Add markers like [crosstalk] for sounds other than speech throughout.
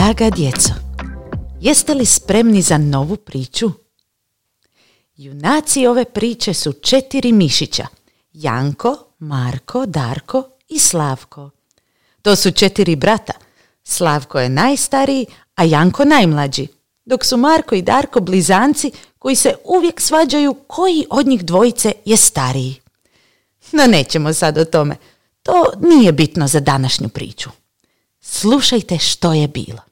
Draga djeco, jeste li spremni za novu priču? Junaci ove priče su četiri mišića. Janko, Marko, Darko i Slavko. To su četiri brata. Slavko je najstariji, a Janko najmlađi. Dok su Marko i Darko blizanci koji se uvijek svađaju koji od njih dvojice je stariji. No nećemo sad o tome. To nije bitno za današnju priču. Slušajte što je bilo.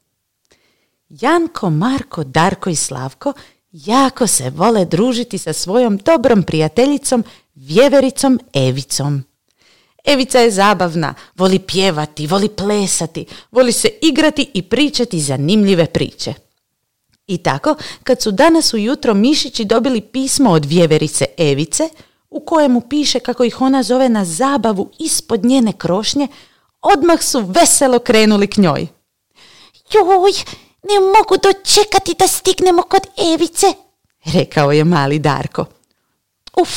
Janko, Marko, Darko i Slavko jako se vole družiti sa svojom dobrom prijateljicom, vjevericom Evicom. Evica je zabavna, voli pjevati, voli plesati, voli se igrati i pričati zanimljive priče. I tako, kad su danas ujutro mišići dobili pismo od vjeverice Evice, u kojemu piše kako ih ona zove na zabavu ispod njene krošnje, odmah su veselo krenuli k njoj. Joj, ne mogu dočekati da stignemo kod Evice, rekao je mali Darko. Uf,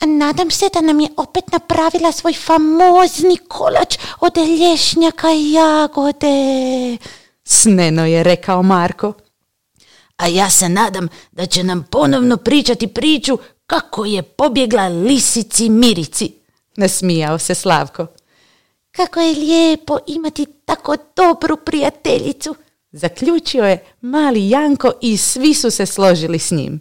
nadam se da nam je opet napravila svoj famozni kolač od lješnjaka i jagode. Sneno je rekao Marko. A ja se nadam da će nam ponovno pričati priču kako je pobjegla lisici Mirici. Nasmijao se Slavko. Kako je lijepo imati tako dobru prijateljicu, zaključio je mali Janko i svi su se složili s njim.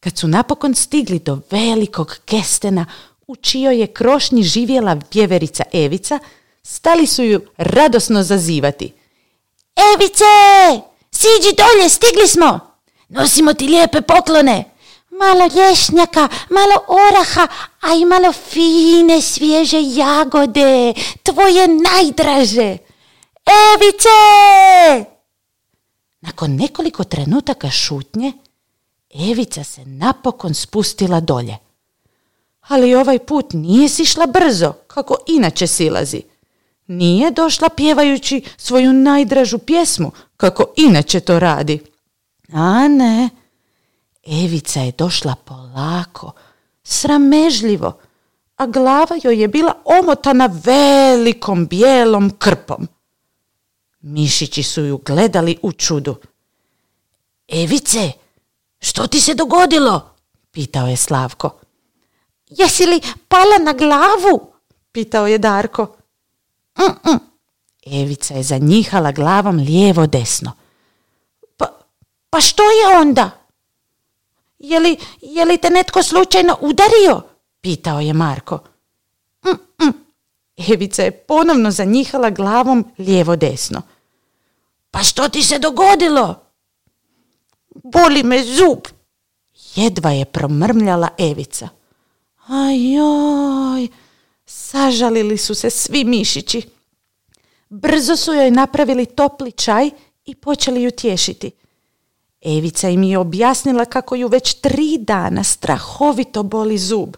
Kad su napokon stigli do velikog kestena u čijoj je krošnji živjela vjeverica Evica, stali su ju radosno zazivati. Evice, siđi dolje, stigli smo! Nosimo ti lijepe poklone! Malo lješnjaka, malo oraha, a i malo fine svježe jagode, tvoje najdraže. Evice! Nakon nekoliko trenutaka šutnje, Evica se napokon spustila dolje. Ali ovaj put nije sišla brzo, kako inače silazi. Nije došla pjevajući svoju najdražu pjesmu, kako inače to radi. A ne, Evica je došla polako, sramežljivo, a glava joj je bila omotana velikom bijelom krpom. Mišići su ju gledali u čudu. Evice, što ti se dogodilo? pitao je Slavko. Jesi li pala na glavu? pitao je Darko. Mm-mm. Evica je zanjihala glavom lijevo desno. Pa, pa što je onda? Je li, je li te netko slučajno udario? pitao je Marko. Mm-mm. Evica je ponovno zanjihala glavom lijevo desno. Pa što ti se dogodilo? Boli me zub. Jedva je promrmljala Evica. Ajoj, sažalili su se svi mišići. Brzo su joj napravili topli čaj i počeli ju tješiti. Evica im je objasnila kako ju već tri dana strahovito boli zub.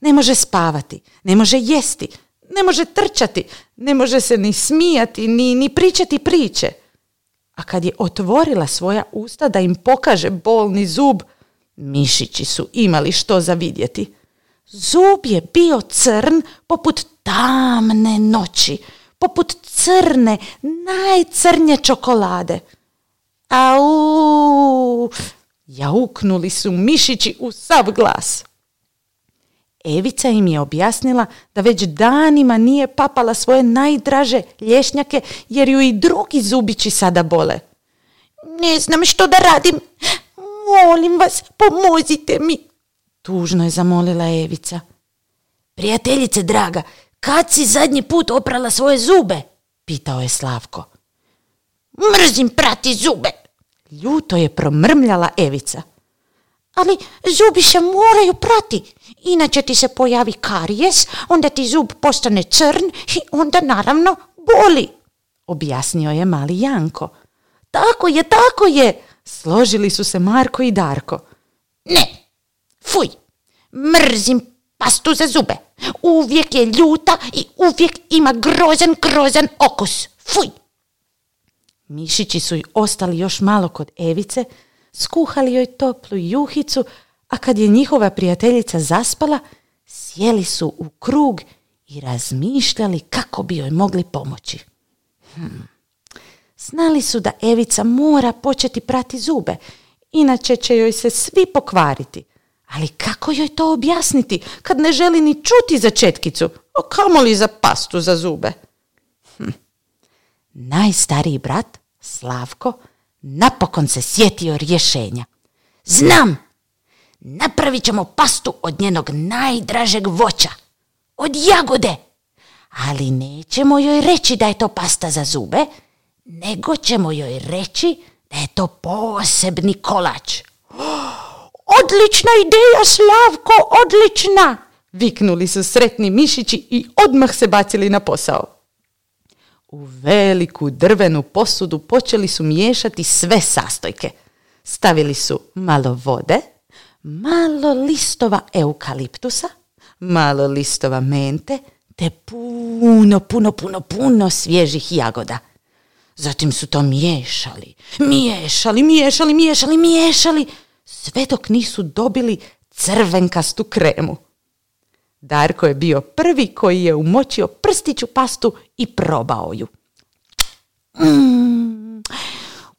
Ne može spavati, ne može jesti, ne može trčati, ne može se ni smijati, ni, ni pričati priče. A kad je otvorila svoja usta da im pokaže bolni zub, mišići su imali što za vidjeti. Zub je bio crn poput tamne noći, poput crne, najcrnje čokolade. Au! Jauknuli su mišići u sav glas. Evica im je objasnila da već danima nije papala svoje najdraže lješnjake jer ju i drugi zubići sada bole. Ne znam što da radim. Molim vas, pomozite mi. Tužno je zamolila Evica. Prijateljice draga, kad si zadnji put oprala svoje zube? Pitao je Slavko. Mrzim prati zube. Ljuto je promrmljala Evica. Ali zubi se moraju prati, inače ti se pojavi karijes, onda ti zub postane crn i onda naravno boli, objasnio je mali Janko. Tako je, tako je, složili su se Marko i Darko. Ne, fuj, mrzim pastu za zube. Uvijek je ljuta i uvijek ima grozan, grozan okus. Fuj! Mišići su ostali još malo kod Evice, skuhali joj toplu juhicu, a kad je njihova prijateljica zaspala, sjeli su u krug i razmišljali kako bi joj mogli pomoći. Hmm. Znali su da Evica mora početi prati zube, inače će joj se svi pokvariti. Ali kako joj to objasniti kad ne želi ni čuti za četkicu, a kamoli za pastu za zube? Hm. Najstariji brat, Slavko, napokon se sjetio rješenja. Znam! Napravit ćemo pastu od njenog najdražeg voća. Od jagode. Ali nećemo joj reći da je to pasta za zube, nego ćemo joj reći da je to posebni kolač. [gasps] Odlična ideja, Slavko, odlična! Viknuli su sretni mišići i odmah se bacili na posao. U veliku drvenu posudu počeli su miješati sve sastojke. Stavili su malo vode, malo listova eukaliptusa, malo listova mente, te puno, puno, puno, puno svježih jagoda. Zatim su to miješali, miješali, miješali, miješali, miješali, sve dok nisu dobili crvenkastu kremu. Darko je bio prvi koji je umočio prstiću pastu i probao ju. Mm,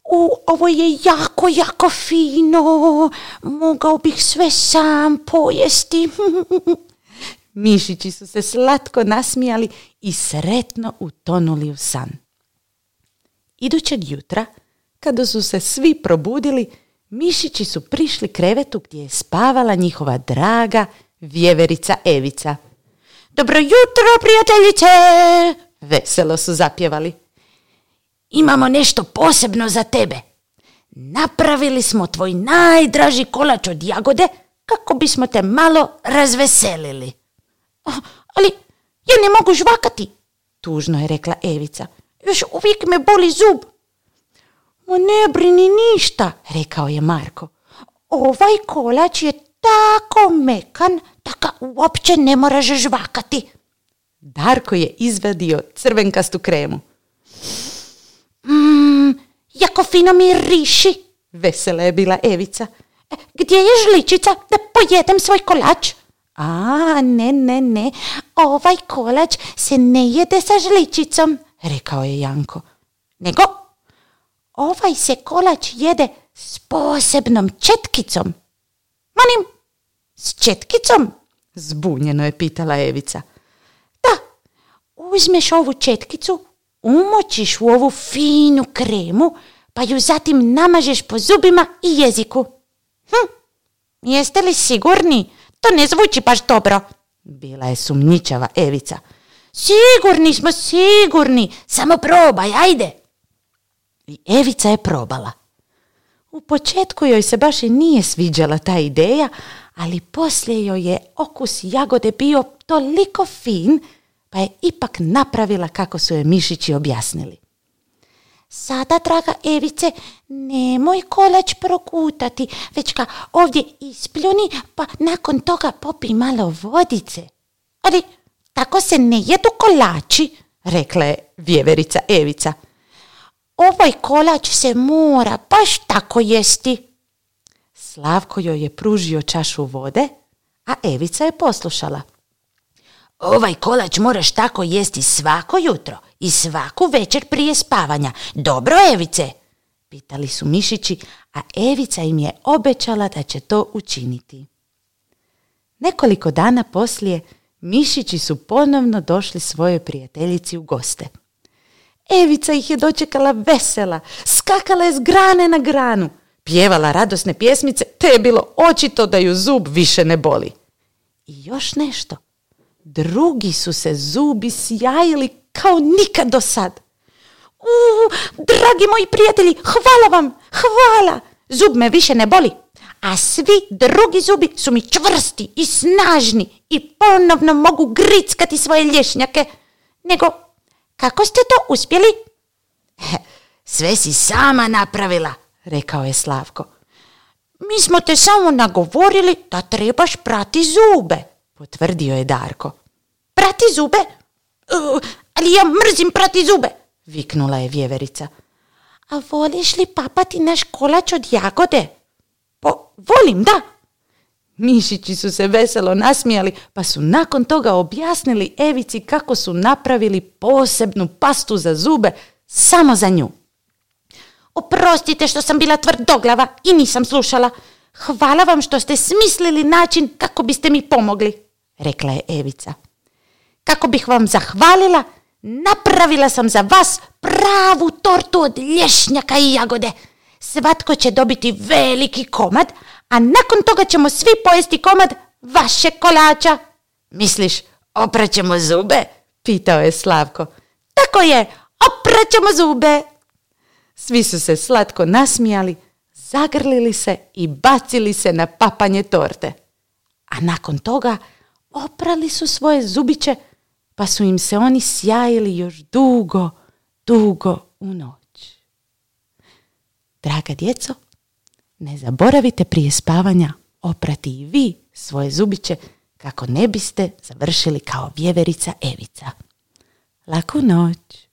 u, ovo je jako, jako fino. Mogao bih sve sam pojesti. [laughs] Mišići su se slatko nasmijali i sretno utonuli u san. Idućeg jutra, kada su se svi probudili, mišići su prišli krevetu gdje je spavala njihova draga vjeverica Evica. Dobro jutro, prijateljice! Veselo su zapjevali. Imamo nešto posebno za tebe. Napravili smo tvoj najdraži kolač od jagode kako bismo te malo razveselili. Ali ja ne mogu žvakati, tužno je rekla Evica. Još uvijek me boli zub. Ma ne brini ništa, rekao je Marko. Ovaj kolač je tako mekan da ga uopće ne moraš žvakati. Darko je izvadio crvenkastu kremu. Mmm, jako fino riši, vesela je bila Evica. E, gdje je žličica da pojedem svoj kolač? A, ne, ne, ne, ovaj kolač se ne jede sa žličicom, rekao je Janko. Nego, ovaj se kolač jede s posebnom četkicom. Molim, s četkicom? Zbunjeno je pitala Evica. Da, uzmeš ovu četkicu, umočiš u ovu finu kremu, pa ju zatim namažeš po zubima i jeziku. Hm, jeste li sigurni? To ne zvuči baš dobro. Bila je sumnjičava Evica. Sigurni smo, sigurni. Samo probaj, ajde. I Evica je probala. U početku joj se baš i nije sviđala ta ideja, ali poslije joj je okus jagode bio toliko fin, pa je ipak napravila kako su je mišići objasnili. Sada, draga Evice, nemoj kolač prokutati, već ga ovdje ispljuni, pa nakon toga popi malo vodice. Ali tako se ne jedu kolači, rekla je vjeverica Evica. Ovaj kolač se mora baš tako jesti. Slavko joj je pružio čašu vode, a Evica je poslušala. Ovaj kolač moraš tako jesti svako jutro i svaku večer prije spavanja. Dobro, Evice? Pitali su mišići, a Evica im je obećala da će to učiniti. Nekoliko dana poslije mišići su ponovno došli svojoj prijateljici u goste. Evica ih je dočekala vesela, skakala je s grane na granu, pjevala radosne pjesmice, te je bilo očito da ju zub više ne boli. I još nešto. Drugi su se zubi sjajili kao nikad do sad. U, dragi moji prijatelji, hvala vam, hvala. Zub me više ne boli, a svi drugi zubi su mi čvrsti i snažni i ponovno mogu grickati svoje lješnjake. Nego, kako ste to uspjeli? Sve si sama napravila, rekao je Slavko. Mi smo te samo nagovorili da trebaš prati zube, potvrdio je Darko. Prati zube? Uh, ali ja mrzim prati zube, viknula je vjeverica. A voliš li papati naš kolač od jagode? Po, volim, da. Mišići su se veselo nasmijali, pa su nakon toga objasnili Evici kako su napravili posebnu pastu za zube samo za nju. Oprostite što sam bila tvrdoglava i nisam slušala. Hvala vam što ste smislili način kako biste mi pomogli, rekla je Evica. Kako bih vam zahvalila, napravila sam za vas pravu tortu od lješnjaka i jagode. Svatko će dobiti veliki komad, a nakon toga ćemo svi pojesti komad vaše kolača. Misliš, opraćemo zube? Pitao je Slavko. Tako je, opraćemo zube. Svi su se slatko nasmijali, zagrlili se i bacili se na papanje torte. A nakon toga oprali su svoje zubiće, pa su im se oni sjajili još dugo, dugo u noć. Draga djeco, ne zaboravite prije spavanja oprati i vi svoje zubiće kako ne biste završili kao vjeverica Evica. Laku noć!